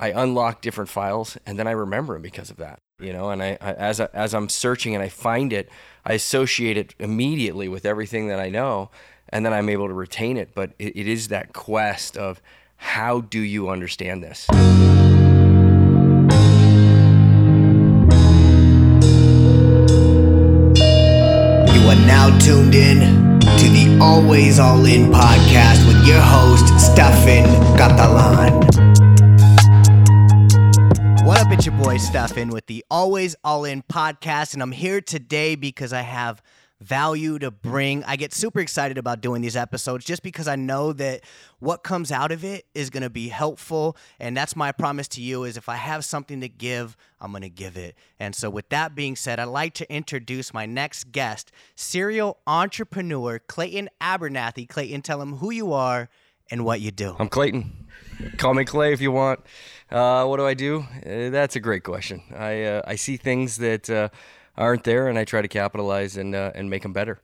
I unlock different files and then I remember them because of that. You know, and I, I as I, as I'm searching and I find it, I associate it immediately with everything that I know, and then I'm able to retain it. But it, it is that quest of how do you understand this? You are now tuned in to the Always All In podcast with your host, Stefan Catalan. What up, it's your boy Stefan with the Always All In podcast, and I'm here today because I have value to bring. I get super excited about doing these episodes just because I know that what comes out of it is going to be helpful and that's my promise to you is if I have something to give, I'm going to give it. And so with that being said, I'd like to introduce my next guest, serial entrepreneur Clayton Abernathy. Clayton, tell him who you are and what you do. I'm Clayton. Call me Clay if you want. Uh, what do I do? Uh, that's a great question. I uh, I see things that uh, aren't there, and I try to capitalize and uh, and make them better.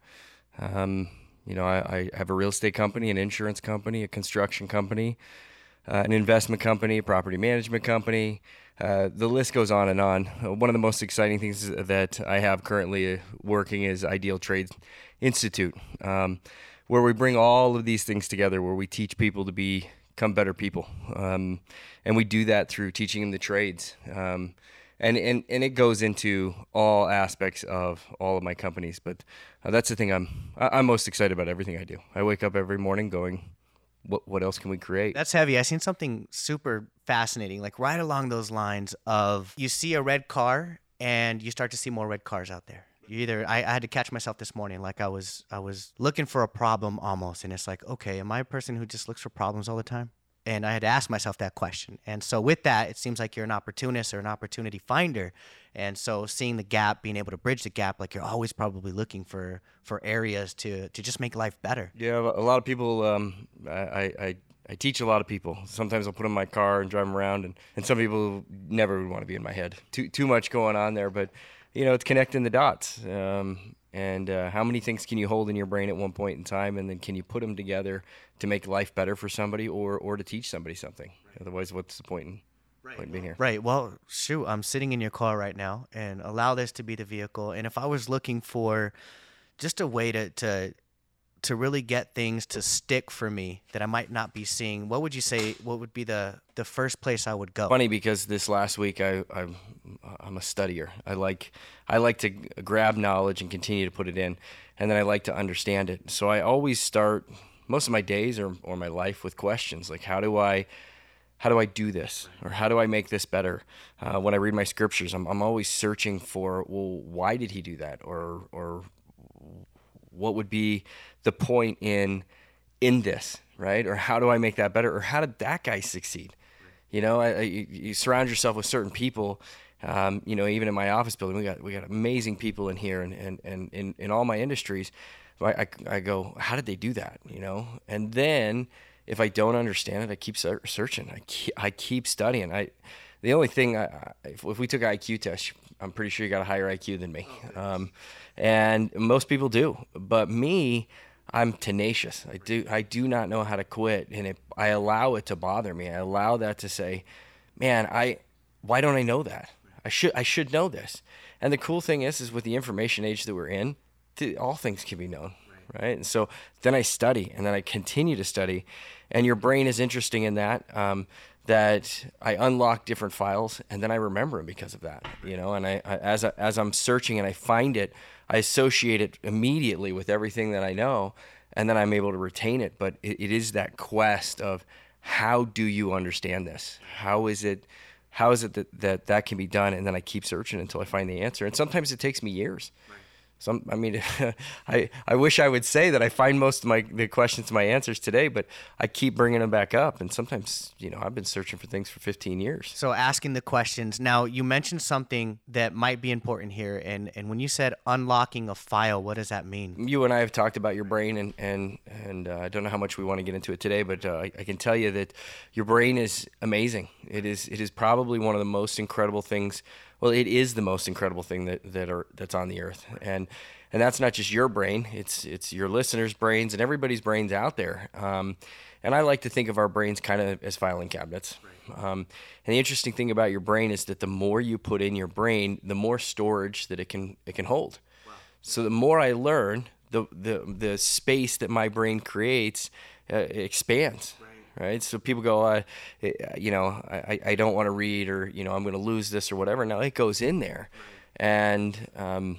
Um, you know, I, I, have a real estate company, an insurance company, a construction company, uh, an investment company, a property management company. The list goes on and on. One of the most exciting things that I have currently working is Ideal Trade Institute, um, where we bring all of these things together, where we teach people to become better people, um, and we do that through teaching them the trades. Um, and, and and it goes into all aspects of all of my companies. But uh, that's the thing I'm I'm most excited about everything I do. I wake up every morning going, what what else can we create? That's heavy. I seen something super fascinating, like right along those lines of you see a red car and you start to see more red cars out there. Either I, I had to catch myself this morning, like I was I was looking for a problem almost, and it's like, okay, am I a person who just looks for problems all the time? And I had to ask myself that question. And so, with that, it seems like you're an opportunist or an opportunity finder. And so, seeing the gap, being able to bridge the gap, like you're always probably looking for for areas to to just make life better. Yeah, a lot of people. Um, I, I I teach a lot of people. Sometimes I'll put them in my car and drive them around, and, and some people never would want to be in my head. Too too much going on there, but you know, it's connecting the dots. Um, and uh, how many things can you hold in your brain at one point in time and then can you put them together to make life better for somebody or, or to teach somebody something right. otherwise what's the point in, right. point in being here right well shoot i'm sitting in your car right now and allow this to be the vehicle and if i was looking for just a way to, to to really get things to stick for me that I might not be seeing, what would you say? What would be the the first place I would go? Funny because this last week I I'm, I'm a studier. I like I like to grab knowledge and continue to put it in, and then I like to understand it. So I always start most of my days or or my life with questions like how do I how do I do this or how do I make this better? Uh, when I read my scriptures, I'm, I'm always searching for well, why did he do that or or what would be the point in in this right or how do i make that better or how did that guy succeed you know I, I, you surround yourself with certain people um, you know even in my office building we got we got amazing people in here and and, and in, in all my industries I, I, I go how did they do that you know and then if i don't understand it i keep searching i keep, I keep studying i the only thing I, if, if we took IQ test, I'm pretty sure you got a higher IQ than me. Um, and most people do. But me, I'm tenacious. I do I do not know how to quit, and it, I allow it to bother me. I allow that to say, "Man, I why don't I know that? I should I should know this." And the cool thing is, is with the information age that we're in, all things can be known, right? And so then I study, and then I continue to study, and your brain is interesting in that. Um, that I unlock different files and then I remember them because of that, you know. And I, I as I, as I'm searching and I find it, I associate it immediately with everything that I know, and then I'm able to retain it. But it, it is that quest of how do you understand this? How is it? How is it that, that that can be done? And then I keep searching until I find the answer. And sometimes it takes me years. Right. Some, I mean, I, I wish I would say that I find most of my the questions my answers today, but I keep bringing them back up, and sometimes you know I've been searching for things for 15 years. So asking the questions. Now you mentioned something that might be important here, and and when you said unlocking a file, what does that mean? You and I have talked about your brain, and and and uh, I don't know how much we want to get into it today, but uh, I, I can tell you that your brain is amazing. It is it is probably one of the most incredible things well, it is the most incredible thing that that are that's on the earth, and and that's not just your brain; it's it's your listeners' brains and everybody's brains out there. Um, and I like to think of our brains kind of as filing cabinets. Um, and the interesting thing about your brain is that the more you put in your brain, the more storage that it can it can hold. So the more I learn, the the the space that my brain creates uh, expands. Right. So people go, uh, you know, I, I don't want to read or, you know, I'm going to lose this or whatever. Now it goes in there. And, um,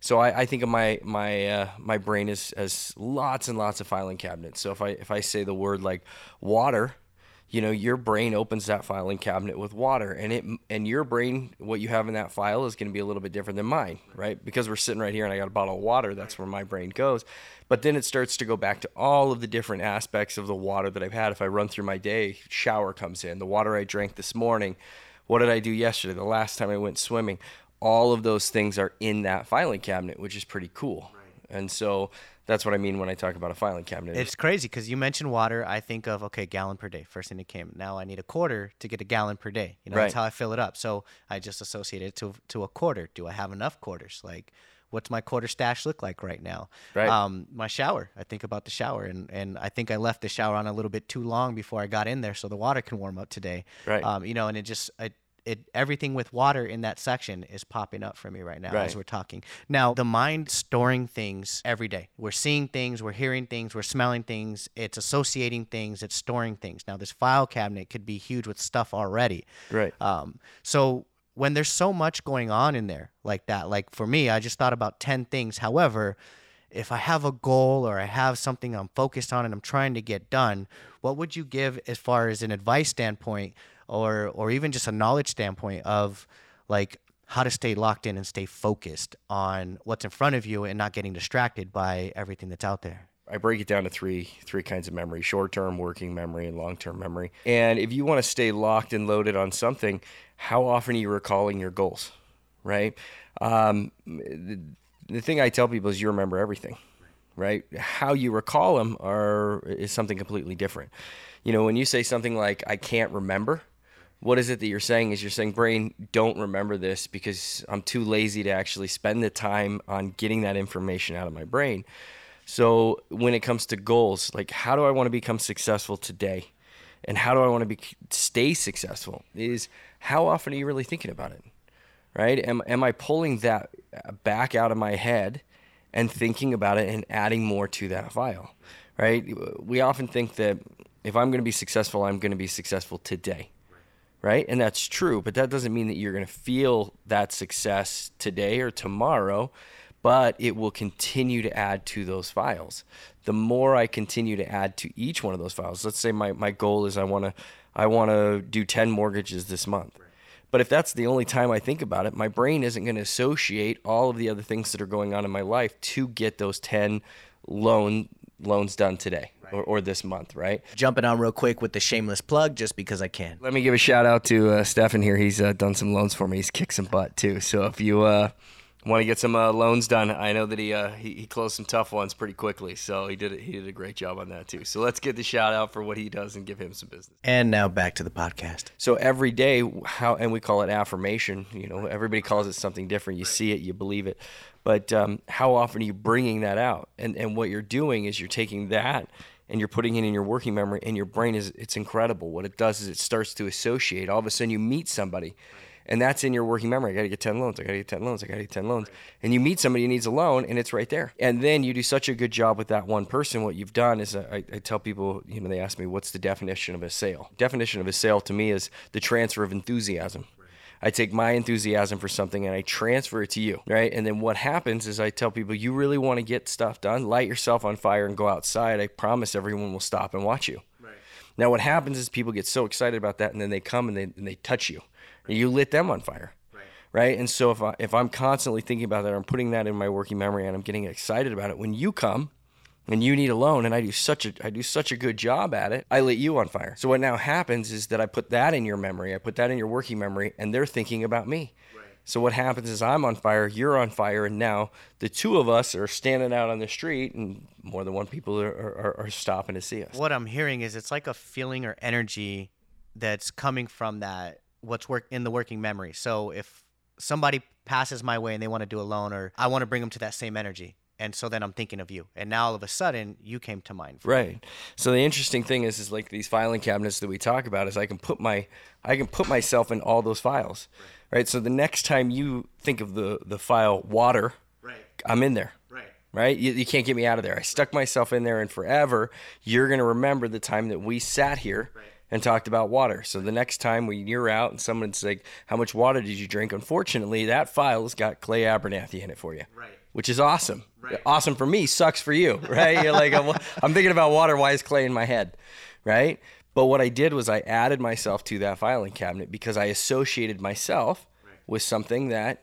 so I, I, think of my my uh, my brain as, as lots and lots of filing cabinets. So if I if I say the word like water, you know your brain opens that filing cabinet with water and it and your brain what you have in that file is going to be a little bit different than mine right? Because we're sitting right here and i got a bottle of water that's where my brain goes. But then it starts to go back to all of the different aspects of the water that i've had. If i run through my day shower comes in the water i drank this morning what did i do yesterday the last time i went swimming? All of those things are in that filing cabinet which is pretty cool. right. And so that's what I mean when I talk about a filing cabinet. It's crazy because you mentioned water. I think of okay, gallon per day. First thing that came. Now I need a quarter to get a gallon per day. You know, right. that's how I fill it up. So I just associate it to to a quarter. Do I have enough quarters? Like, what's my quarter stash look like right now? Right. Um, my shower. I think about the shower, and and I think I left the shower on a little bit too long before I got in there, so the water can warm up today. Right. Um, you know, and it just it it everything with water in that section is popping up for me right now right. as we're talking. Now, the mind storing things every day. We're seeing things, we're hearing things, we're smelling things, it's associating things, it's storing things. Now, this file cabinet could be huge with stuff already. Right. Um, so when there's so much going on in there like that, like for me, I just thought about 10 things. However, if I have a goal or I have something I'm focused on and I'm trying to get done, what would you give as far as an advice standpoint or or even just a knowledge standpoint of like how to stay locked in and stay focused on what's in front of you and not getting distracted by everything that's out there. I break it down to three three kinds of memory: short-term, working memory, and long-term memory. And if you want to stay locked and loaded on something, how often are you recalling your goals? Right. Um, the, the thing I tell people is you remember everything, right? How you recall them are is something completely different. You know, when you say something like "I can't remember," what is it that you're saying is you're saying brain don't remember this because i'm too lazy to actually spend the time on getting that information out of my brain. So when it comes to goals like how do i want to become successful today? And how do i want to be stay successful is how often are you really thinking about it right? Am, am i pulling that back out of my head and thinking about it and adding more to that file right? We often think that if i'm going to be successful i'm going to be successful today right? And that's true, but that doesn't mean that you're going to feel that success today or tomorrow, but it will continue to add to those files. The more I continue to add to each one of those files, let's say my, my goal is I want to I want to do 10 mortgages this month. But if that's the only time I think about it, my brain isn't going to associate all of the other things that are going on in my life to get those 10 loan loans done today or, or this month, right? Jumping on real quick with the shameless plug just because I can. Let me give a shout out to uh, Stefan here. He's uh, done some loans for me. He's kicked some butt too. So if you uh, want to get some uh, loans done, I know that he, uh, he, he closed some tough ones pretty quickly. So he did he did a great job on that too. So let's get the shout out for what he does and give him some business. And now back to the podcast. So every day, how and we call it affirmation. You know, everybody calls it something different. You see it, you believe it. But um, how often are you bringing that out? And and what you're doing is you're taking that and you're putting it in your working memory and your brain is it's incredible. What it does is it starts to associate. All of a sudden you meet somebody and that's in your working memory. I gotta get 10 loans. I gotta get 10 loans. I gotta get 10 loans. And you meet somebody who needs a loan and it's right there. And then you do such a good job with that one person. What you've done is I, I tell people you know they ask me what's the definition of a sale? Definition of a sale to me is the transfer of enthusiasm I take my enthusiasm for something and I transfer it to you, right? And then what happens is I tell people, you really want to get stuff done, light yourself on fire and go outside. I promise everyone will stop and watch you. Right. Now, what happens is people get so excited about that and then they come and they, and they touch you. Right. You lit them on fire. Right. right? And so if, I, if I'm constantly thinking about that, I'm putting that in my working memory and I'm getting excited about it. When you come, and you need a loan and I do such a I do such a good job at it, I lit you on fire. So what now happens is that I put that in your memory, I put that in your working memory, and they're thinking about me. Right. So what happens is I'm on fire, you're on fire, and now the two of us are standing out on the street, and more than one people are, are, are stopping to see us. What I'm hearing is it's like a feeling or energy that's coming from that what's work in the working memory. So if somebody passes my way and they want to do a loan, or I want to bring them to that same energy. And so then I'm thinking of you. And now all of a sudden you came to mind. for me. Right. So the interesting thing is, is like these filing cabinets that we talk about is I can put my, I can put myself in all those files, right? right? So the next time you think of the the file water, Right. I'm in there. Right. Right? You, you can't get me out of there. I stuck myself in there, and forever, you're going to remember the time that we sat here and talked about water. So the next time we, you're out and someone's like, How much water did you drink? Unfortunately, that file's got Clay Abernathy in it for you. Right. Which is awesome. Right. Awesome for me, sucks for you, right? You're like, I'm, I'm thinking about water. Why is Clay in my head? Right? But what I did was I added myself to that filing cabinet because I associated myself with something that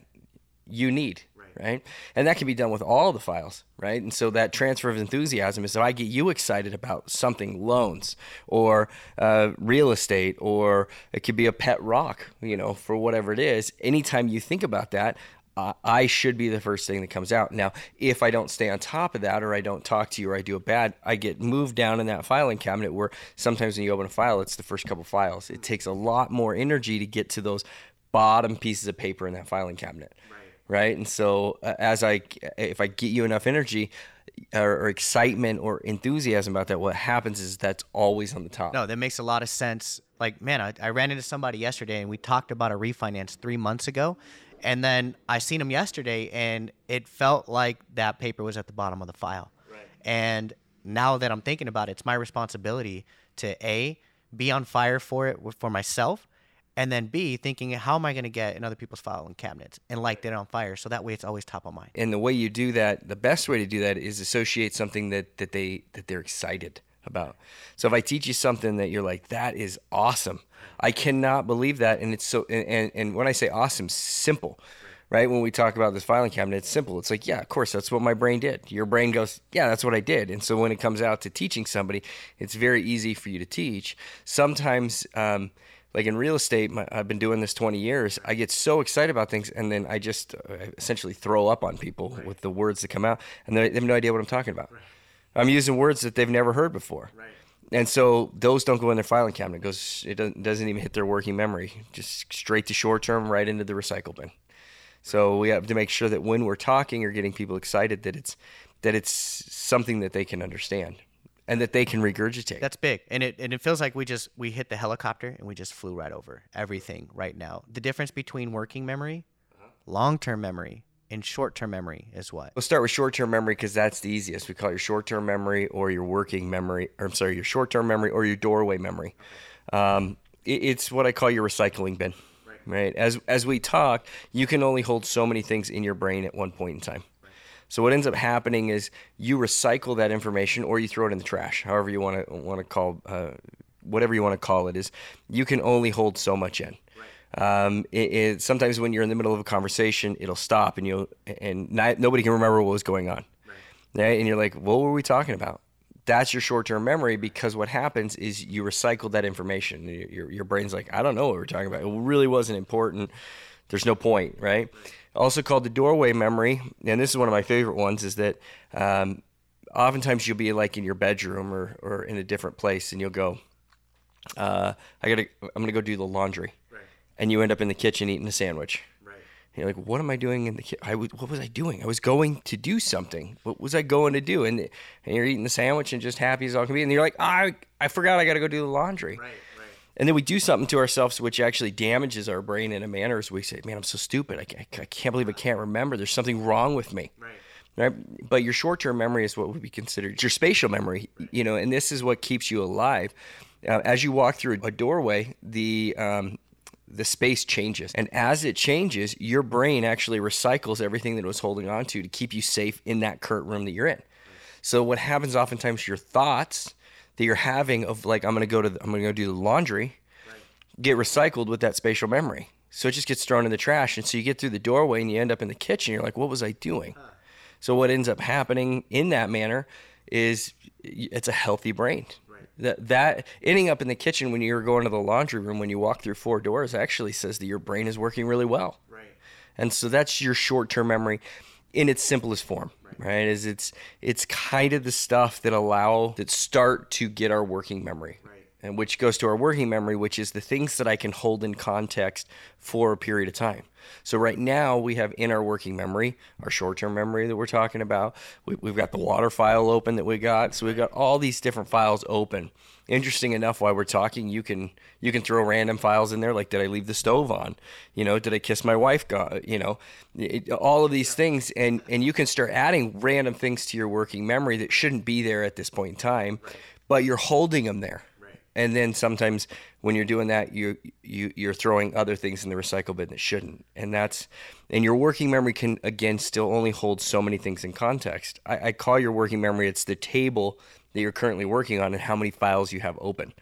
you need, right. And that can be done with all the files, right? And so that transfer of enthusiasm is if I get you excited about something, loans or uh, real estate, or it could be a pet rock, you know, for whatever it is. Anytime you think about that, uh, I should be the first thing that comes out. Now, if I don't stay on top of that, or I don't talk to you, or I do a bad, I get moved down in that filing cabinet where sometimes when you open a file, it's the first couple files. It takes a lot more energy to get to those bottom pieces of paper in that filing cabinet. Right. And so, uh, as I, if I get you enough energy or, or excitement or enthusiasm about that, what happens is that's always on the top. No, that makes a lot of sense. Like, man, I, I ran into somebody yesterday and we talked about a refinance three months ago. And then I seen him yesterday and it felt like that paper was at the bottom of the file. Right. And now that I'm thinking about it, it's my responsibility to A, be on fire for it for myself. And then B, thinking, how am I going to get in other people's filing cabinets and light that on fire? So that way it's always top of mind. and the way you do that the best way to do that is associate something that that they that they're excited about so if i teach you something that you're like that is awesome i cannot believe that and it's so and and, and when i say awesome simple right? When we talk about this filing cabinet it's simple. It's like yeah of course that's what my brain did. Your brain goes yeah that's what i did. And so when it comes out to teaching somebody it's very easy for you to teach. Sometimes um, like in real estate, my, I've been doing this 20 years. I get so excited about things, and then I just uh, essentially throw up on people with the words that come out, and they they have no idea what I'm talking about. I'm using words that they've never heard before. And so those don't go in their filing cabinet. It goes, it doesn't, doesn't even hit their working memory. Just straight to short term, right into the recycle bin. So we have to make sure that when we're talking or getting people excited, that it's that it's something that they can understand and that they can regurgitate. That's big, and it and it feels like we just we hit the helicopter and we just flew right over everything right now. The difference between working memory, uh-huh. long term memory, and short term memory is what? We'll start with short-term memory because that's the easiest. We call it your short-term memory or your working memory, or I'm sorry, your short-term memory or your doorway memory. Um, it- it's what I call your recycling bin. Right. As as we talk, you can only hold so many things in your brain at one point in time. So what ends up happening is you recycle that information or you throw it in the trash, however you want to want to call uh, whatever you want to call it. Is you can only hold so much in. Um, it, it, sometimes when you're in the middle of a conversation, it'll stop and you and not, nobody can remember what was going on. Right. And you're like, what were we talking about? That's your short-term memory because what happens is you recycle that information. Your, your, your brain's like, I don't know what we're talking about. It really wasn't important. There's no point, right? Also called the doorway memory, and this is one of my favorite ones. Is that um, oftentimes you'll be like in your bedroom or, or in a different place, and you'll go, uh, I gotta, I'm gonna go do the laundry, Right. And you end up in the kitchen eating a sandwich. Right. You're like, what am I doing in the kitchen? I was, what was I doing? I was going to do something. What was I going to do? And, and you're eating the sandwich and just happy as all can be. And you're like, I, I forgot I got to go do the laundry. Right. Right. And then we do something to ourselves which actually damages our brain in a manner as we say, man, I'm so stupid. I, ca- I can't believe I can't remember. There's something wrong with me. Right. Right? But your short-term memory is what would be considered your spatial memory, you know, and this is what keeps you alive. Uh, as you walk through a doorway, the um, the space changes, and as it changes, your brain actually recycles everything that it was holding on to to keep you safe in that current room that you're in. So what happens oftentimes, your thoughts that you're having of like I'm gonna go to the, I'm gonna go do the laundry, get recycled with that spatial memory. So it just gets thrown in the trash, and so you get through the doorway and you end up in the kitchen. You're like, what was I doing? So what ends up happening in that manner is it's a healthy brain. That that ending up in the kitchen when you're going to the laundry room when you walk through four doors actually says that your brain is working really well. Right. And so that's your short-term memory in its simplest form, right? Is it's it's kind of the stuff that allow that start to get our working memory. Right. And which goes to our working memory, which is the things that I can hold in context for a period of time. So right now we have in our working memory, our short-term memory that we're talking about. We, have got the water file open that we got. So we've got all these different files open. Interesting enough, while we're talking, you can you can throw random files in there like did I leave the stove on? You know, did I kiss my wife? You know, it, all of these things, and and you can start adding random things to your working memory that shouldn't be there at this point in time, but you're holding them there and then sometimes when you're doing that you you you're throwing other things in the recycle bin that shouldn't and that's and your working memory can again still only hold so many things in context I, I call your working memory it's the table that you're currently working on and how many files you have open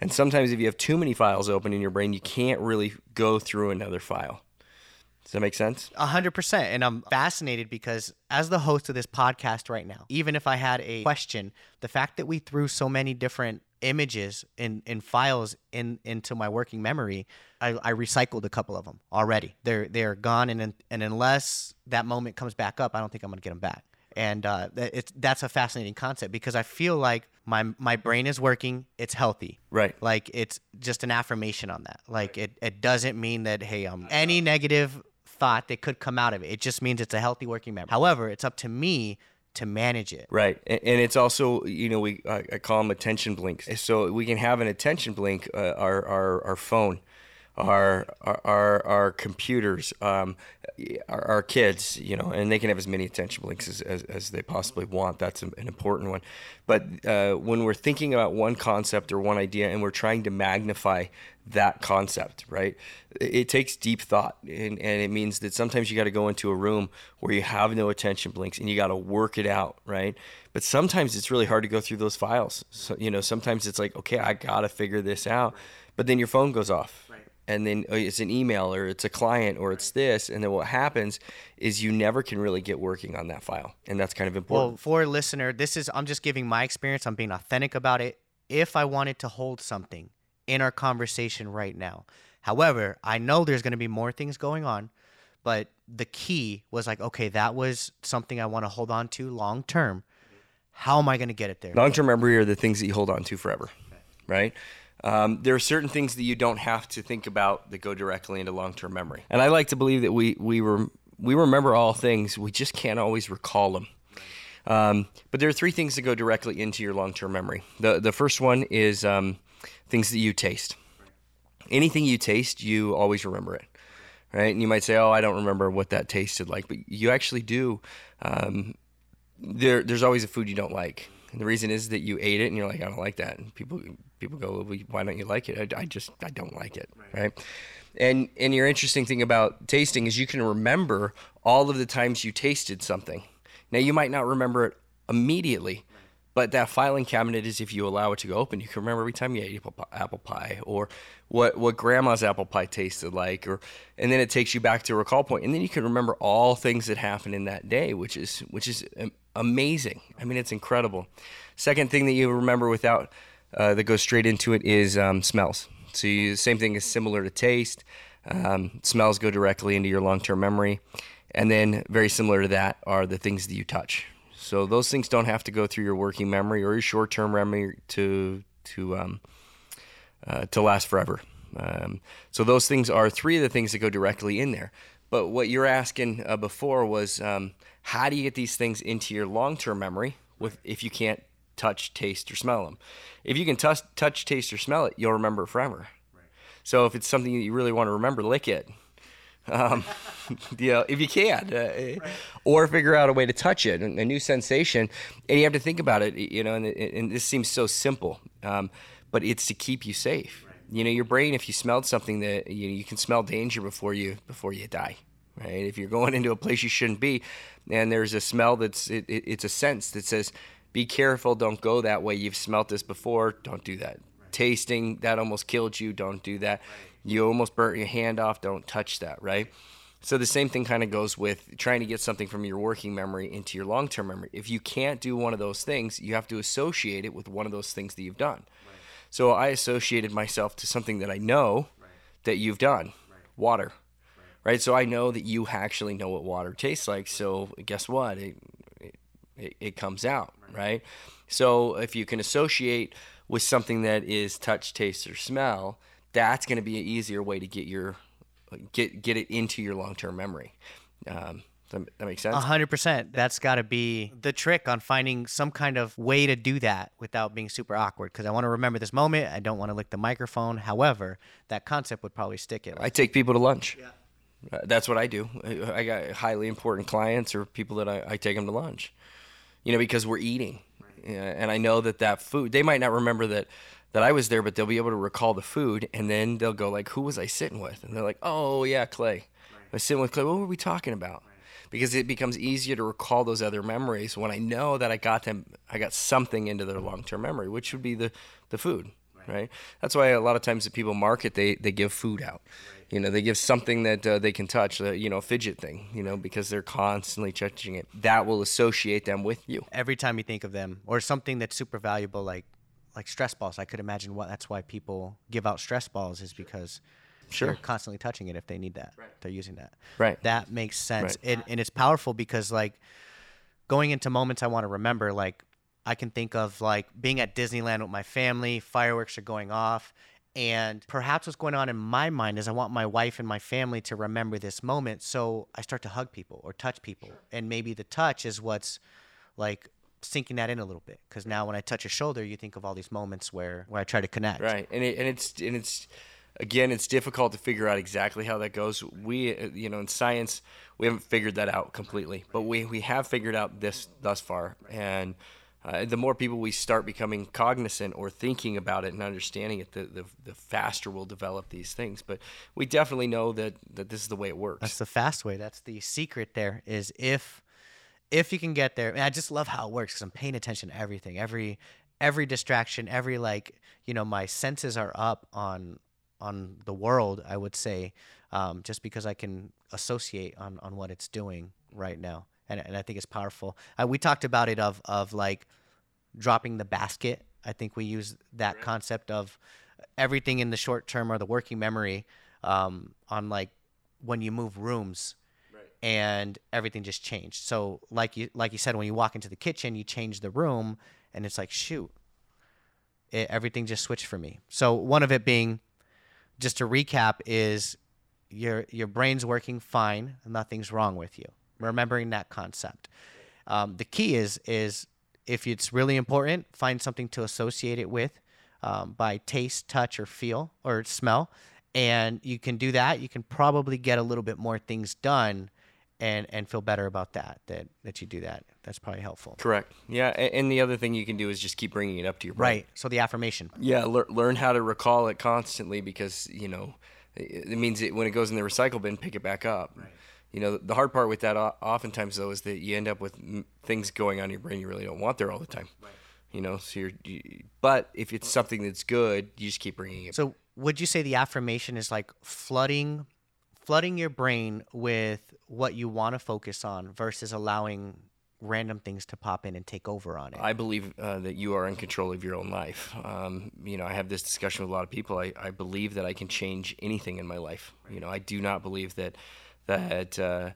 and sometimes if you have too many files open in your brain you can't really go through another file does that make sense? A hundred percent. And I'm fascinated because as the host of this podcast right now, even if I had a question, the fact that we threw so many different images in, in files in into my working memory, I, I recycled a couple of them already. They're they're gone, and and unless that moment comes back up, I don't think I'm gonna get them back. And uh, it's that's a fascinating concept because I feel like my my brain is working, it's healthy, right? Like it's just an affirmation on that. Like it it doesn't mean that hey, um, any negative thought that could come out of it. It just means it's a healthy working memory. However, it's up to me to manage it. Right, and, and it's also you know we I, I, call them attention blinks. So we can have an attention blink, uh, our our our phone, our our our computers, um, our, our, kids, you know, and they can have as many attention blinks as, as, as they possibly want. That's an important one. But uh, when we're thinking about one concept or one idea, and we're trying to magnify that concept, right? It takes deep thought, and, and it means that sometimes you got to go into a room where you have no attention blinks and you got to work it out, right? But sometimes it's really hard to go through those files. So, you know, sometimes it's like, okay, I got to figure this out, but then your phone goes off. Right. And then oh, it's an email or it's a client or it's this. And then what happens is you never can really get working on that file. And that's kind of important. Well, for a listener, this is, I'm just giving my experience. I'm being authentic about it. If I wanted to hold something, in our conversation right now. However, I know there's going to be more things going on, but the key was like, okay, that was something I want to hold on to long term. How am I going to get it there? Long term memory are the things that you hold on to forever, right? Um, there are certain things that you don't have to think about that go directly into long term memory. And I like to believe that we, we, we remember all things, we just can't always recall them. Um, but there are three things that go directly into your long term memory. The, the first one is um, things that you taste. Anything you taste, you always remember it, right? And you might say, "Oh, I don't remember what that tasted like," but you actually do. Um, there, there's always a food you don't like, and the reason is that you ate it and you're like, "I don't like that." And people, people go, well, "Why don't you like it?" I, I just, I don't like it, right? right? And and your interesting thing about tasting is you can remember all of the times you tasted something. Now you might not remember it immediately, but that filing cabinet is if you allow it to go open, you can remember every time you ate apple pie, or what what grandma's apple pie tasted like, or and then it takes you back to a recall point, and then you can remember all things that happened in that day, which is which is amazing. I mean, it's incredible. Second thing that you remember without uh, that goes straight into it is um, smells. So you, same thing is similar to taste. Um, smells go directly into your long term memory, and then very similar to that are the things that you touch. So those things don't have to go through your working memory or your short-term memory to to um, uh, to last forever. Um, so those things are three of the things that go directly in there. But what you're asking uh, before was um, how do you get these things into your long-term memory with if you can't touch, taste, or smell them? If you can touch, touch, taste, or smell it, you'll remember it forever. Right. So if it's something that you really want to remember, lick it. Um, you know, if you can, uh, right. or figure out a way to touch it, a new sensation, and you have to think about it. You know, and, and this seems so simple, um, but it's to keep you safe. Right. You know, your brain, if you smelled something that you, know, you can smell danger before you before you die. Right? If you're going into a place you shouldn't be, and there's a smell that's it, it, it's a sense that says, "Be careful, don't go that way. You've smelt this before. Don't do that." Right. Tasting that almost killed you. Don't do that you almost burnt your hand off. Don't touch that, right? So the same thing kind of goes with trying to get something from your working memory into your long-term memory. If you can't do one of those things, you have to associate it with one of those things that you've done. Right. So I associated myself to something that I know right. that you've done. Right. Water. Right. So I know that you actually know what water tastes like. So guess what? It it, it comes out, right? So if you can associate with something that is touch, taste, or smell, that's going to be an easier way to get your get get it into your long term memory. Um, that, that makes sense. A hundred percent. That's got to be the trick on finding some kind of way to do that without being super awkward. Because I want to remember this moment. I don't want to lick the microphone. However, that concept would probably stick it. I take people to lunch. Yeah. Uh, that's what I do. I, I, got highly important clients or people that I, I, take them to lunch. You know, because we're eating, right. and I know that that food. They might not remember that that I was there, but they'll be able to recall the food, and then they'll go like, "Who was I sitting with?" And they're like, "Oh yeah, Clay. Right. I was sitting with Clay. What were we talking about?" because it becomes easier to recall those other memories when I know that I got them, I got something into their long term memory, which would be the, the food, right. right? That's why a lot of times that people market, they, they give food out. Right. You know, they give something that uh, they can touch, uh, you know, a fidget thing, you know, because they're constantly touching it. That will associate them with you. Every time you think of them, or something that's super valuable, like like stress balls, I could imagine what that's why people give out stress balls is because Sure. They're constantly touching it if they need that. Right. They're using that. Right. That makes sense. Right. And, and it's powerful because, like, going into moments I want to remember, like, I can think of, like, being at Disneyland with my family, fireworks are going off. And perhaps what's going on in my mind is I want my wife and my family to remember this moment. So I start to hug people or touch people. Sure. And maybe the touch is what's like sinking that in a little bit. Because now when I touch a shoulder, you think of all these moments where, where I try to connect. Right. And, it, and it's, and it's, again, it's difficult to figure out exactly how that goes. We, uh, you know, in science, we haven't figured that out completely, but we, we have figured out this thus far. And uh, the more people we start becoming cognizant or thinking about it and understanding it, the, the, the, faster we'll develop these things. But we definitely know that, that this is the way it works. That's the fast way. That's the secret there is if if you can get there. And I just love how it works because I'm paying attention to everything, every every distraction, every like, you know, my senses are up on on the world, I would say, um, just because I can associate on, on what it's doing right now. And, and I think it's powerful. Uh, we talked about it of, of like dropping the basket. I think we use that right. concept of everything in the short term or the working memory um, on like when you move rooms. And everything just changed. So like you like you said, when you walk into the kitchen, you change the room, and it's like shoot, it, everything just switched for me. So one of it being just to recap is your your brain's working fine nothing's wrong with you remembering that concept um, the key is is if it's really important find something to associate it with um, by taste touch or feel or smell and you can do that you can probably get a little bit more things done and and feel better about that that that you do that. That's probably helpful. Correct. Yeah and the other thing you can do is just keep bringing it up to your brain. Right. So the affirmation. Yeah le- learn how to recall it constantly because you know it means it, when it goes in the recycle bin pick it back up. Right. you know the hard part with that oftentimes though is that you end up with things going on in your brain you really don't want there all the time. Right. you know so you're you, but if it's something that's good you just keep bringing it so would you say the affirmation is like flooding flooding your brain with what you want to focus on versus allowing random things to pop in and take over on it. I believe uh, that you are in control of your own life. Um, you know, I have this discussion with a lot of people. I, I believe that I can change anything in my life. You know, I do not believe that that. Uh,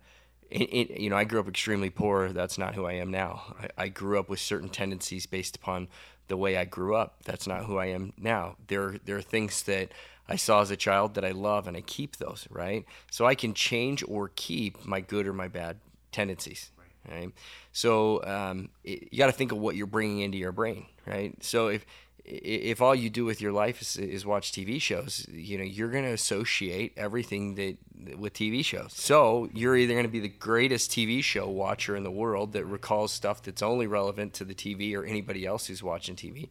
it, it, you know, I grew up extremely poor. That's not who I am now. I, I, grew up with certain tendencies based upon the way I grew up. That's not who I am now. There, there are things that I saw as a child that I love and I keep those, right? So I can change or keep my good or my bad tendencies. Right. So um, it, you got to think of what you're bringing into your brain, right? So if if all you do with your life is, is watch TV shows, you know you're going to associate everything that with TV shows. So you're either going to be the greatest TV show watcher in the world that recalls stuff that's only relevant to the TV or anybody else who's watching TV. Right.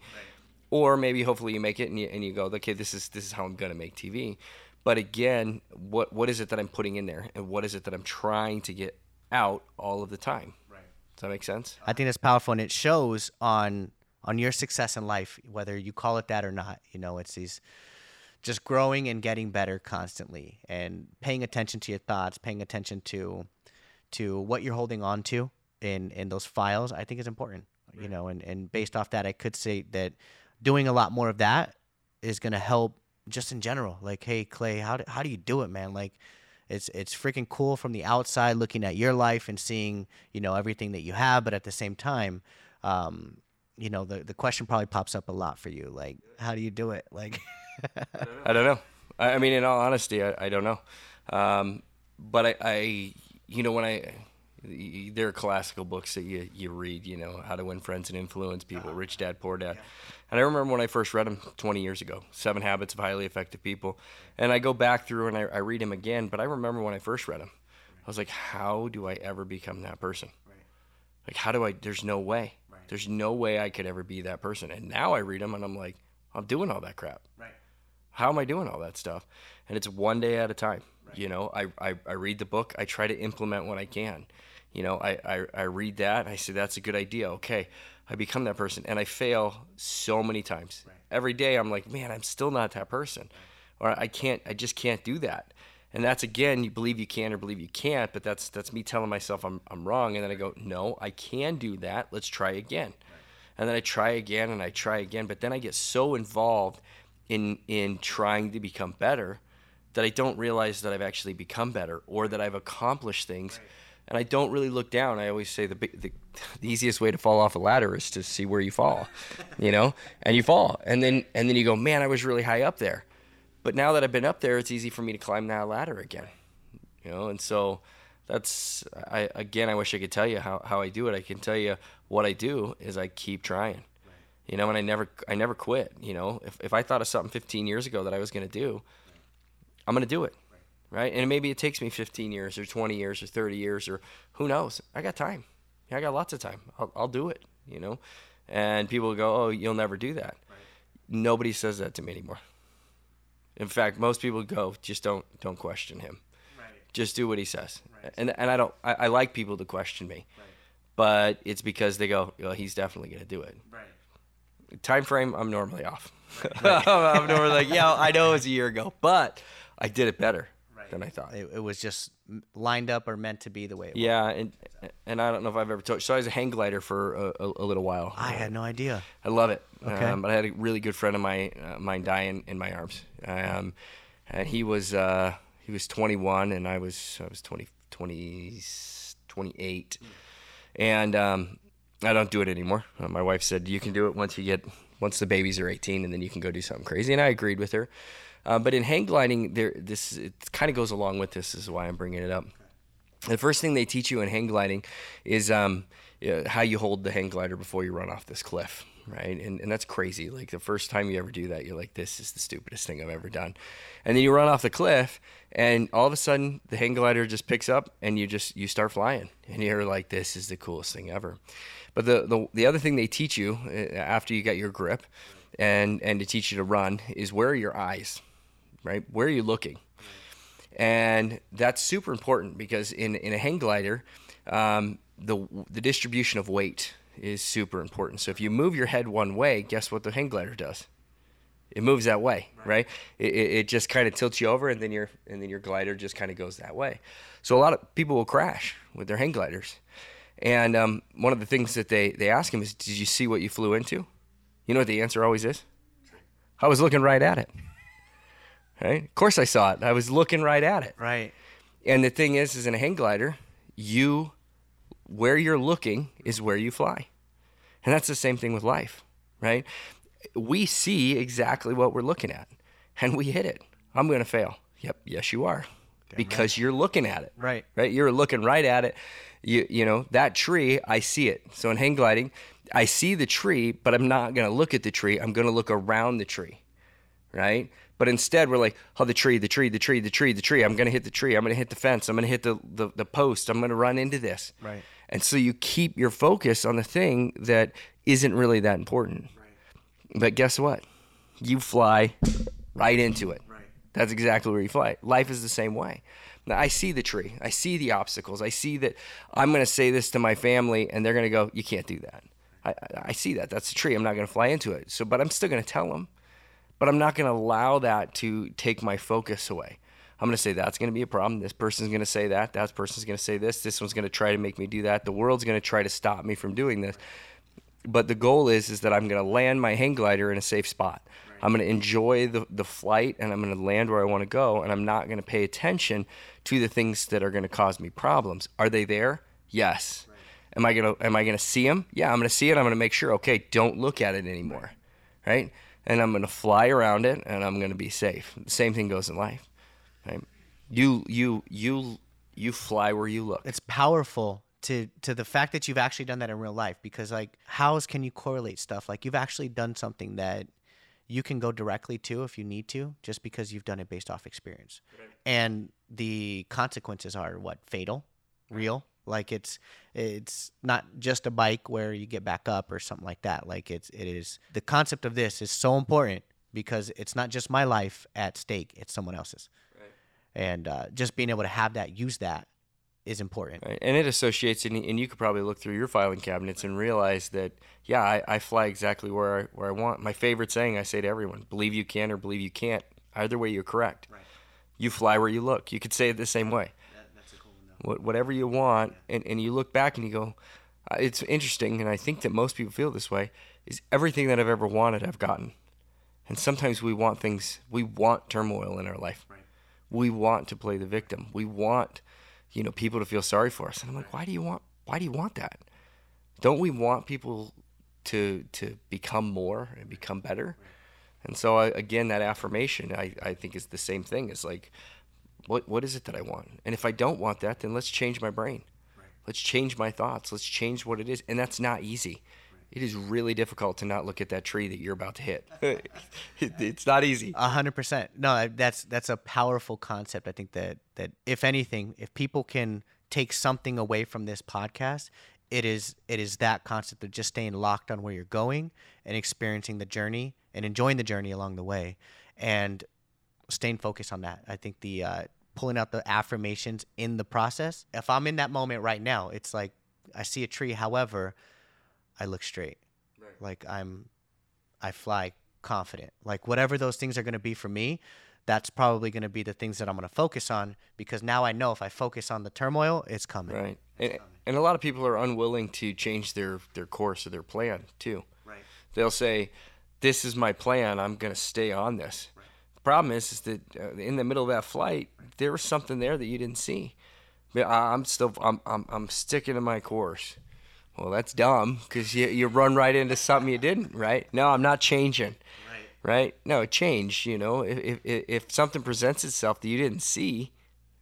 Or maybe hopefully you make it and you, and you go okay this is this is how i'm going to make tv but again what what is it that i'm putting in there? And what is it that i'm trying to get out all of the time? Right. Does that make sense? I think that's powerful and it shows on on your success in life whether you call it that or not you know it's these just growing and getting better constantly and paying attention to your thoughts paying attention to to what you're holding on to in in those files i think is important right. you know and and based off that i could say that doing a lot more of that is going to help just in general. Like, hey, Clay, how do, how do you do it, man? Like, it's it's freaking cool from the outside looking at your life and seeing you know everything that you have, but at the same time, um, you know, the, the question probably pops up a lot for you. Like, how do you do it? Like, I don't know. I, I mean, in all honesty, I, I don't know. Um, but I, I, you know, when I, there are classical books that you, you read, you know, How to Win Friends and Influence People, Rich Dad, Poor Dad. And I remember when I first read them 20 years ago, Seven Habits of Highly Effective People. And I go back through and I, I read them again, but I remember when I first read them, I was like, how do I ever become that person? Like, how do I, there's no way. There's no way I could ever be that person. And now I read them and I'm like, I'm doing all that crap. Right. How am I doing all that stuff? And it's one day at a time. You know, I, I, I read the book, I try to implement what I can. You know, I, I, I read that, I say, that's a good idea. Okay. I become that person. And I fail so many times. Every day I'm like, man, I'm still not that person. Or I can't, I just can't do that. And that's again, you believe you can or believe you can't, but that's that's me telling myself I'm I'm wrong. And then I go, no, I can do that. Let's try again. And then I try again and I try again. But then I get so involved in in trying to become better that I don't realize that I've actually become better or that I've accomplished things. And I don't really look down. I always say the, the the easiest way to fall off a ladder is to see where you fall, you know, and you fall, and then and then you go, man, I was really high up there, but now that I've been up there, it's easy for me to climb that ladder again, you know, and so that's I again, I wish I could tell you how how I do it. I can tell you what I do is I keep trying, you know, and I never I never quit. You know, if if I thought of something 15 years ago that I was going to do, I'm going to do it. Right. And maybe it takes me 15 years or 20 years or 30 years or who knows. I got time. I got lots of time. I'll, I'll do it, you know? And people go, oh, you'll never do that. Nobody says that to me anymore. In fact, most people go, just don't don't question him. Just do what he says. And and I don't I, I like people to question me. But it's because they go, well, he's definitely gonna do it. Time frame, I'm normally off. I'm normally like, yeah, I know it was a year ago, but I did it better than I thought. it, it was just lined up or meant to be the way it was. Yeah, and and I don't know if I've ever told. So I was a hang glider for a, a, a little while. I had no idea. I love it. Okay. Um, but I had a really good friend of my uh, mine die in, in my arms. Um, and he was uh, he was 21 and I was I was 20, 20 28. And um, I don't do it anymore. Uh, my wife said you can do it once you get once the babies are 18 and then you can go do something crazy and I agreed with her. Uh, but in hang gliding there this it kind of goes along with this, is why I'm bringing it up. The first thing they teach you in hang gliding is um, uh, how you hold the hang glider before you run off this cliff, right? And, and that's crazy. Like the first time you ever do that, you're like, this is the stupidest thing I've ever done. And then you run off the cliff, and all of a sudden the hang glider just picks up, and you just you start flying, and you're like, this is the coolest thing ever. But the the, the other thing they teach you uh, after you get your grip, and and to teach you to run is where are your eyes, right? Where are you looking? and that's super important because in, in a hang glider, um, the the distribution of weight is super important. So if you move your head one way, guess what the hang glider does? It moves that way, right? It, it, it just kind of tilts you over, and then your and then your glider just kind of goes that way. So a lot of people will crash with their hang gliders, and um, one of the things that they they ask him is, "Did you see what you flew into?" You know what the answer always is? I was looking right at it. Right? Of course I saw it. I was looking right at it. Right. And the thing is, is in a hang glider, you, where you're looking is where you fly. And that's the same thing with life, right? We see exactly what we're looking at and we hit it. I'm going to fail. Yep. Yes, you are. because you're looking at it. Right. Right. You're looking right at it. You, you know, that tree, I see it. So in hang gliding, I see the tree, but I'm not going to look at the tree. I'm going to look around the tree. Right. But instead, we're like, oh, the tree, the tree, the tree, the tree, the tree. I'm going to hit the tree. I'm going to hit the fence. I'm going to hit the, the, the post. I'm going to run into this. Right. And so you keep your focus on the thing that isn't really that important. But guess what? You fly right into it. Right. That's exactly where you fly. Life is the same way. Now, I see the tree. I see the obstacles. I see that I'm going to say this to my family, and they're going to go, "You can't do that." I, I, I see that. That's the tree. I'm not going to fly into it. So, but I'm still going to tell them. But I'm not going to allow that to take my focus away. I'm going to say that's going to be a problem. This person's going to say that. That person's going to say this. This one's going to try to make me do that. The world's going to try to stop me from doing this. But the goal is is that I'm going to land my hang glider in a safe spot. I'm going to enjoy the, the flight and I'm going to land where I want to go and I'm not going to pay attention to the things that are going to cause me problems. Are they there? Yes. Am I gonna am I gonna see them? Yeah, I'm gonna see it. I'm gonna make sure. Okay, don't look at it anymore, right? And I'm gonna fly around it, and I'm gonna be safe. Same thing goes in life, right? You you you you fly where you look. It's powerful to to the fact that you've actually done that in real life because like how can you correlate stuff? Like you've actually done something that you can go directly to if you need to just because you've done it based off experience. And the consequences are what? Fatal, real. Like it's it's not just a bike where you get back up or something like that. Like it's it is the concept of this is so important because it's not just my life at stake; it's someone else's. And uh, just being able to have that, use that, is important. Right. And it associates, and, and you could probably look through your filing cabinets and realize that, yeah, I, I fly exactly where I, where I want. My favorite saying I say to everyone believe you can or believe you can't. Either way, you're correct. Right. You fly where you look. You could say it the same way. That, that's a cool one. Whatever you want, and, and you look back and you go, uh, it's interesting, and I think that most people feel this way, is everything that I've ever wanted, I've gotten. And sometimes we want things, we want turmoil in our life. Right. We want to play the victim. We want you know people to feel sorry for us and i'm like why do you want why do you want that don't we want people to to become more and become better and so I, again that affirmation I, I think is the same thing as like what what is it that i want and if i don't want that then let's change my brain Right. let's change my thoughts let's change what it is and that's not easy it is really difficult to not look at that tree that you're about to hit. it, it's not easy. A hundred percent. No, that's that's a powerful concept. I think that that if anything, if people can take something away from this podcast, it is it is that concept of just staying locked on where you're going and experiencing the journey and enjoying the journey along the way, and staying focused on that. I think the uh, pulling out the affirmations in the process. If I'm in that moment right now, it's like I see a tree. However, I look straight. Right. Like I'm, I fly confident. Like whatever those things are going to be for me, that's probably going to be the things that I'm going to focus on because now I know if I focus on the turmoil, it's coming. Right. And, and a lot of people are unwilling to change their, their course or their plan too. Right. They'll say, this is my plan. I'm going to stay on this. Problem is, is that uh, in the middle of that flight, there was something there that you didn't see. But I- I'm still, I'm, I'm, I'm sticking to my course. Well, that's dumb because you, you run right into something you didn't, right? No, I'm not changing, Right. right? No, change, you know, if, if, if something presents itself that you didn't see,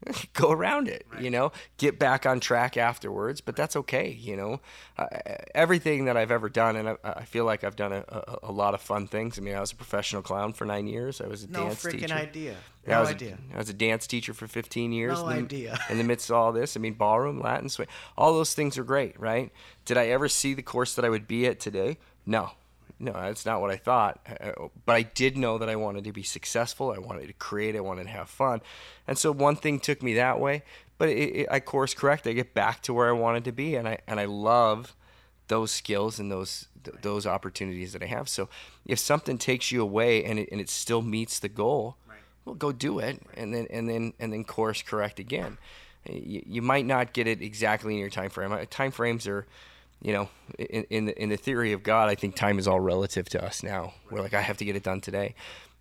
go around it, you know, get back on track afterwards, but that's okay, you know. Uh, everything that I've ever done, and I, I feel like I've done a, a, a lot of fun things. I mean, I was a professional clown for nine years. I was a No dance freaking teacher. idea. Yeah, I No was idea. A, I was a dance teacher for 15 years. No in the, idea. In the midst of all this, I mean, ballroom, Latin, swing, all those things are great, right? Did I ever see the course that I would be at today? No, no, that's not what I thought. Uh, But I did know that I wanted to be successful. I wanted to create. I wanted to have fun, and so one thing took me that way. But it, it, I course correct. I get back to where I wanted to be, and I and I love those skills and those th- those opportunities that I have. So if something takes you away and it, and it still meets the goal, well, go do it, and then and then and then course correct again. You, you might not get it exactly in your time frame. Uh, Time frames are, you know, in in the, in the theory of God, I think time is all relative to us now. We're like, I have to get it done today,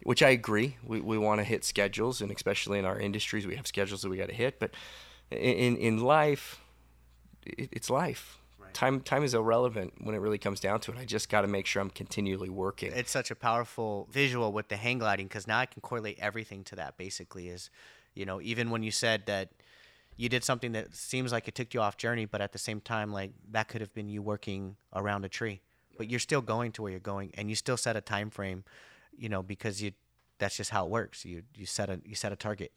which I agree. We we want to hit schedules, and especially in our industries, we have schedules that we got to hit. But in in life, it, it's life. Time time is irrelevant when it really comes down to it. I just got to make sure I'm continually working. It's such a powerful visual with the hang gliding because now I can correlate everything to that. Basically, is you know even when you said that you did something that seems like it took you off journey, but at the same time, like that could have been you working around a tree, but you're still going to where you're going, and you still set a time frame, you know, because you that's just how it works. You you set a you set a target,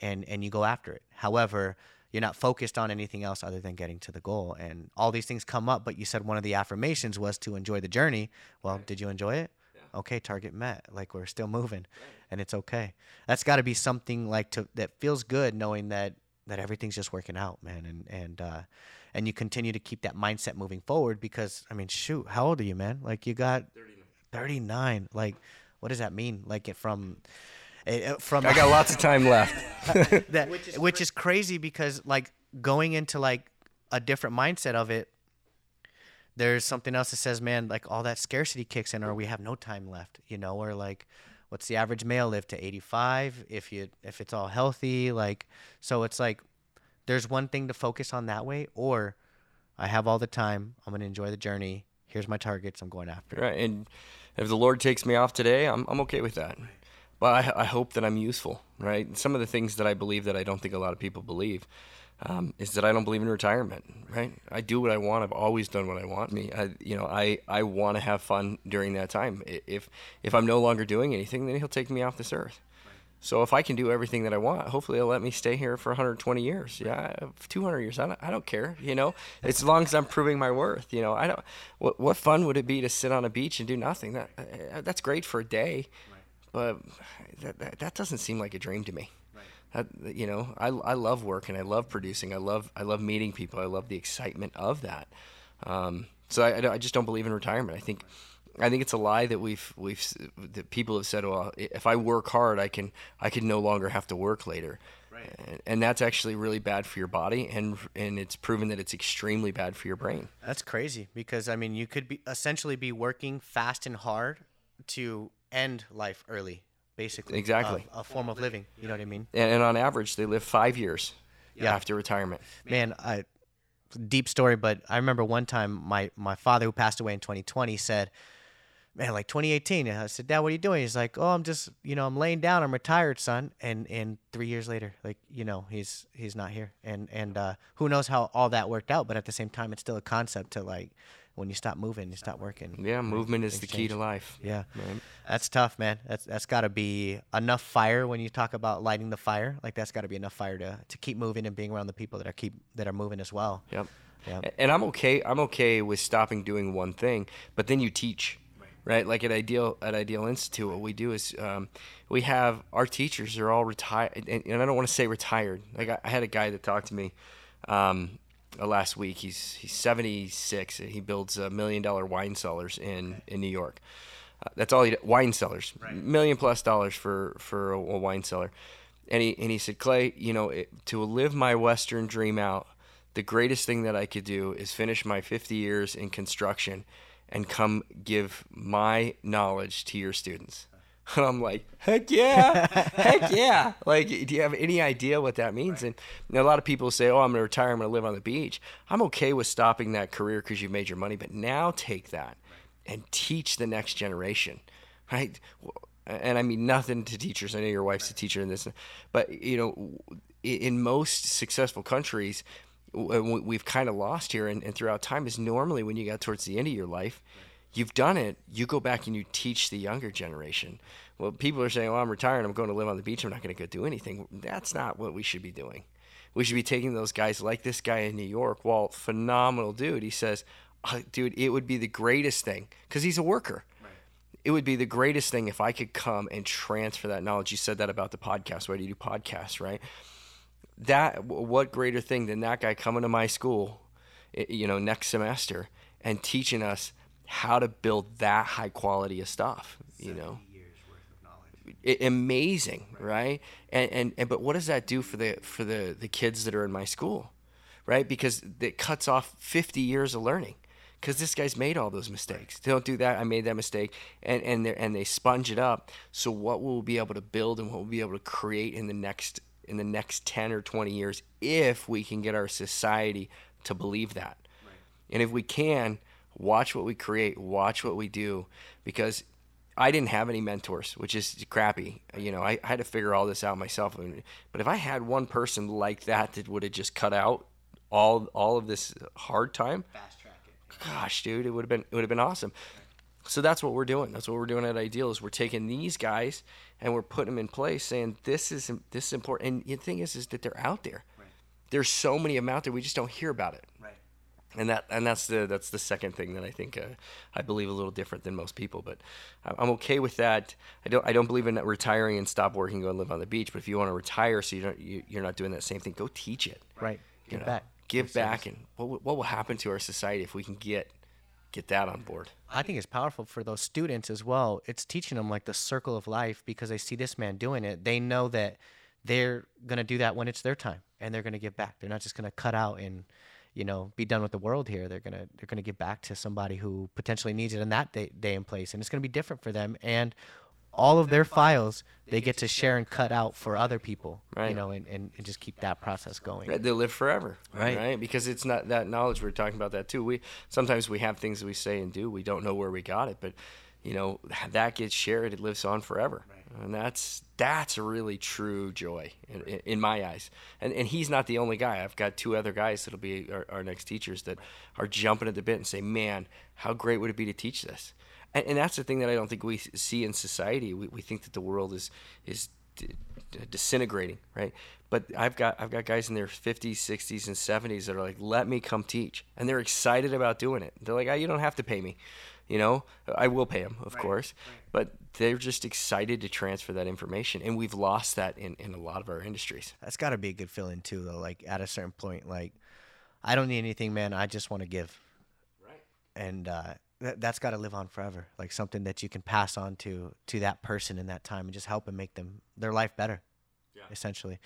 and and you go after it. However. You're not focused on anything else other than getting to the goal, and all these things come up. But you said one of the affirmations was to enjoy the journey. Well, did you enjoy it? okay target met like we're still moving and it's okay that's got to be something like to that feels good knowing that that everything's just working out man and and uh and you continue to keep that mindset moving forward because i mean shoot how old are you man? Like you got 39 like what does that mean? Like it from it, from I got lots of time left. that which is, crazy because like going into like a different mindset of it there's something else that says man like all that scarcity kicks in or we have no time left you know or like what's the average male live to 85 if you if it's all healthy like so it's like there's one thing to focus on that way or I have all the time. I'm gonna enjoy the journey. Here's my targets. I'm going after. Right, and if the Lord takes me off today, I'm I'm okay with that. But I, I hope that I'm useful, right? Some of the things that I believe that I don't think a lot of people believe um, is that I don't believe in retirement, right? I do what I want. I've always done what I want. Me, I, you know, I, I want to have fun during that time. If if I'm no longer doing anything, then He'll take me off this earth. So if I can do everything that I want, hopefully He'll let me stay here for 120 years. Yeah, 200 years. I don't, I don't care. You know, as long as I'm proving my worth. You know, I don't. What what fun would it be to sit on a beach and do nothing? That uh, that's great for a day, but that, that, that doesn't seem like a dream to me. I, you know, I, I love work and I love producing. I love I love meeting people. I love the excitement of that. Um, so I, I just don't believe in retirement. I think I think it's a lie that we've we've that people have said, well, if I work hard, I can I can no longer have to work later. Right. And, and that's actually really bad for your body, and and it's proven that it's extremely bad for your brain. That's crazy because I mean, you could be essentially be working fast and hard to end life early basically. Exactly. A, a form of living. You know what I mean? And, and on average, they live five years yeah. after retirement. Man, I, deep story, but I remember one time my, my father, who passed away in 2020, said, man, like 2018. I said, Dad, what are you doing? He's like, oh, I'm just, you know, I'm laying down. I'm retired, son. And and three years later, like, you know, he's he's not here. And and uh, who knows how all that worked out? But at the same time, it's still a concept to like, when you stop moving, you stop working. Yeah, movement is the key to life. Yeah, right. that's tough, man. That's that's got to be enough fire when you talk about lighting the fire. Like that's got to be enough fire to to keep moving and being around the people that are keep that are moving as well. Yep. Yep. And I'm okay. I'm okay with stopping doing one thing, but then you teach right? Like at Ideal at Ideal Institute, what we do is um, we have our teachers are all retired, and, and, I don't want to say retired. Like I, I, had a guy that talked to me um, last week. He's he's 76. He builds a million dollar wine cellars in in New York. Uh, that's all he wine cellars, right. million plus dollars for for a, a, wine cellar. And he and he said, Clay, you know, it, to live my Western dream out, the greatest thing that I could do is finish my 50 years in construction and come give my knowledge to your students. And I'm like, heck yeah, heck yeah. Like, do you have any idea what that means? Right. And a lot of people say, oh, I'm going to retire, I'm going to live on the beach. I'm okay with stopping that career because you've made your money, but now take that and teach the next generation, right? And I mean nothing to teachers. I know your wife's a teacher in this, but you know, in most successful countries, we've kind of lost here and, and throughout time is normally when you got towards the end of your life you've done it, you go back and you teach the younger generation. Well, people are saying, "Well, I'm retired. I'm going to live on the beach. I'm not going to go do anything." That's not what we should be doing. We should be taking those guys like this guy in New York. Walt, phenomenal dude. He says, oh, "Dude, it would be the greatest thing because he's a worker." It would be the greatest thing if I could come and transfer that knowledge. You said that about the podcast. Why do you do podcasts, right? That what greater thing than that guy coming to my school, you know, next semester and teaching us how to build that high quality of stuff. You know, it, amazing, right? right? And, and and but what does that do for the for the the kids that are in my school, right? Because it cuts off 50 years of learning. Because this guy's made all those mistakes. They don't do that. I made that mistake, and and they and they sponge it up. So what we'll be able to build and what we'll be able to create in the next in the next 10 or 20 years, if we can get our society to believe that, right. and if we can, watch what we create, watch what we do, because I didn't have any mentors, which is crappy. You know, I, I had to figure all this out myself. But if I had one person like that that would have just cut out all all of this hard time, fast track it. Gosh, dude, it would have been it would have been awesome. So that's what we're doing. That's what we're doing at Ideal is we're taking these guys and we're putting them in place, saying this is this is important. And the thing is, is that they're out there. Right. There's so many of them out there. We just don't hear about it. And that and that's the that's the second thing that I think uh, I believe a little different than most people. But I'm okay with that. I don't I don't believe in retiring and stop working, go and live on the beach. But if you want to retire, so you don't you, you're not doing that same thing, go teach it. Right. Give know, back. Give back, and what what will happen to our society if we can get get that on board? I think it's powerful for those students as well. It's teaching them like the circle of life because they see this man doing it. They know that they're gonna do that when it's their time, and they're gonna give back. They're not just gonna cut out and you know, be done with the world here. They're gonna they're gonna give back to somebody who potentially needs it in that day, day and place, and it's gonna be different for them. And all of their files they get to share and cut out for other people. right. You know, and, and, and just keep that process going. Right, they'll live forever, Right. Right, because it's not that knowledge. We are talking about that too. We sometimes we have things that we say and do. We don't know where we got it, but you know that gets shared. It lives on forever, and that's that's really true joy in, in, my eyes. And and he's not the only guy. I've got two other guys that'll be our, our next teachers that are jumping at the bit and say, "Man, how great would it be to teach this?" And, and that's the thing that I don't think we see in society. We, we think that the world is is d- disintegrating, right? But I've got I've got guys in their 50s, 60s, and 70s that are like, "Let me come teach," and they're excited about doing it. They're like, "Ah, "You don't have to pay me." You know, I will pay them, of course, but they're just excited to transfer that information, and we've lost that in, in a lot of our industries. That's got to be a good feeling too, though. Like at a certain point, like I don't need anything, man. I just want to give. Right. and uh, that, that's got to live on forever like something that you can pass on to to that person in that time and just help and make them their life better Yeah. essentially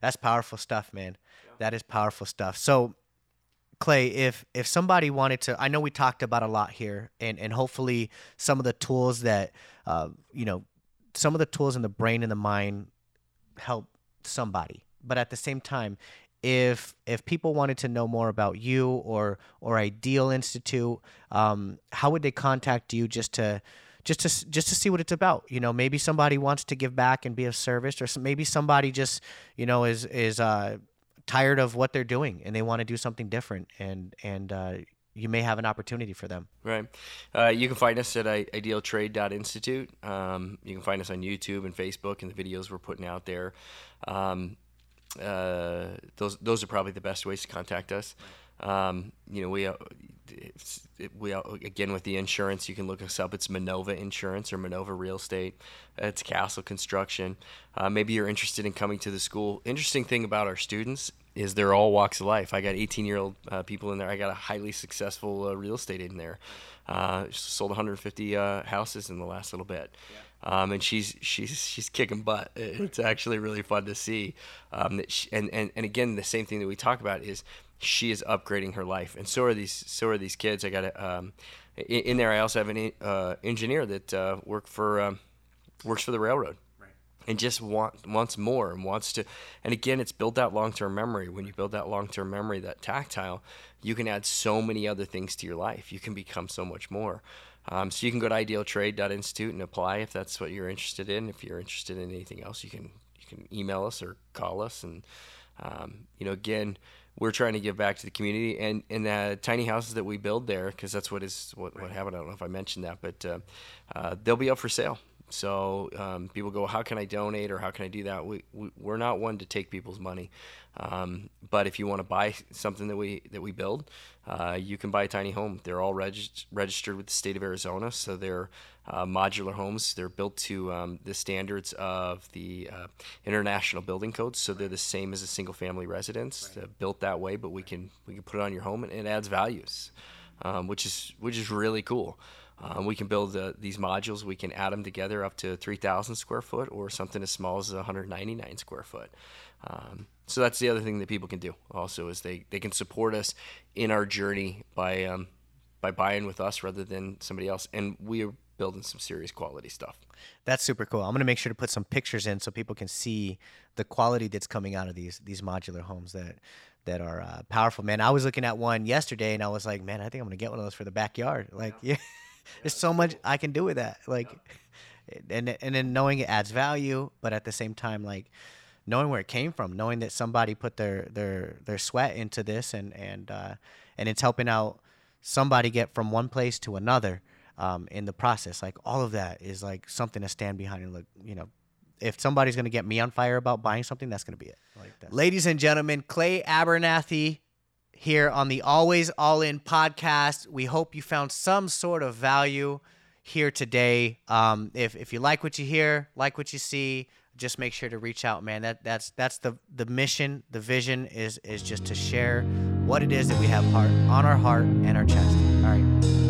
that's powerful stuff man that is powerful stuff so clay if if somebody wanted to i know we talked about a lot here and and hopefully some of the tools that uh, you know some of the tools in the brain and the mind help somebody. But at the same time if if people wanted to know more about you or or ideal institute um, how would they contact you just to just to just to see what it's about? You know maybe somebody wants to give back and be of service or some, maybe somebody just you know is is uh, tired of what they're doing and they want to do something different and and uh, you may have an opportunity for them Right. Uh, you can find us at idealtrade.institute. Um, you can find us on YouTube and Facebook and the videos we're putting out there. Um, uh, those those are probably the best ways to contact us. Um, you know, we uh, it, we again with the insurance, you can look us up. It's Manova Insurance or Manova Real Estate. It's Castle Construction. Uh, maybe you're interested in coming to the school. Interesting thing about our students is they're all walks of life. I got 18 year old uh, people in there. I got a highly successful uh, real estate in there. Uh, sold 150 uh, houses in the last little bit. Um, and she's she's she's kicking butt. It's actually really fun to see. Um, that she, and, and and again, the same thing that we talk about is she is upgrading her life, and so are these so are these kids. I got a, um, in, in there. I also have an uh, engineer that uh, work for um, works for the railroad. And just want wants more and wants to and again it's built that long-term memory. When you build that long-term memory that tactile you can add so many other things to your life. You can become so much more. Um, so you can go to idealtrade.institute and apply if that's what you're interested in. If you're interested in anything else you can you can email us or call us. And um, you know again we're trying to give back to the community and and the tiny houses that we build there because that's what is what, what happened. I don't know if i mentioned that but uh, uh, they'll be up for sale so um, people go, how can I donate or how can I do that? We, we we're not one to take people's money, um, but if you want to buy something that we that we build, uh, you can buy a tiny home. They're all regist- registered with the state of Arizona, so they're uh, modular homes. They're built to um, the standards of the uh, international building codes, so they're the same as a single family residence. They're built that way, but we can we can put it on your home and it adds values, um, which is which is really cool. Um, we can build uh, these modules. We can add them together up to 3,000 square foot or something as small as 199 square foot. Um, so that's the other thing that people can do. Also, is they, they can support us in our journey by um, by buying with us rather than somebody else. And we are building some serious quality stuff. That's super cool. I'm gonna make sure to put some pictures in so people can see the quality that's coming out of these these modular homes that that are uh, powerful. Man, I was looking at one yesterday and I was like, man, I think I'm gonna get one of those for the backyard. Like, yeah, there's so much I can do with that. Like, and and then knowing it adds value, but at the same time, like knowing where it came from, knowing that somebody put their their their sweat into this and and uh, and it's helping out somebody get from one place to another um, in the process. Like all of that is like something to stand behind and look, you know, if somebody's gonna get me on fire about buying something, that's gonna be it. Like that. Ladies and gentlemen, Clay Abernathy here on the Always All In podcast. We hope you found some sort of value here today. Um, if if you like what you hear, like what you see, just make sure to reach out, man. That that's that's the the mission, the vision is is just to share what it is that we have heart on our heart and our chest. All right.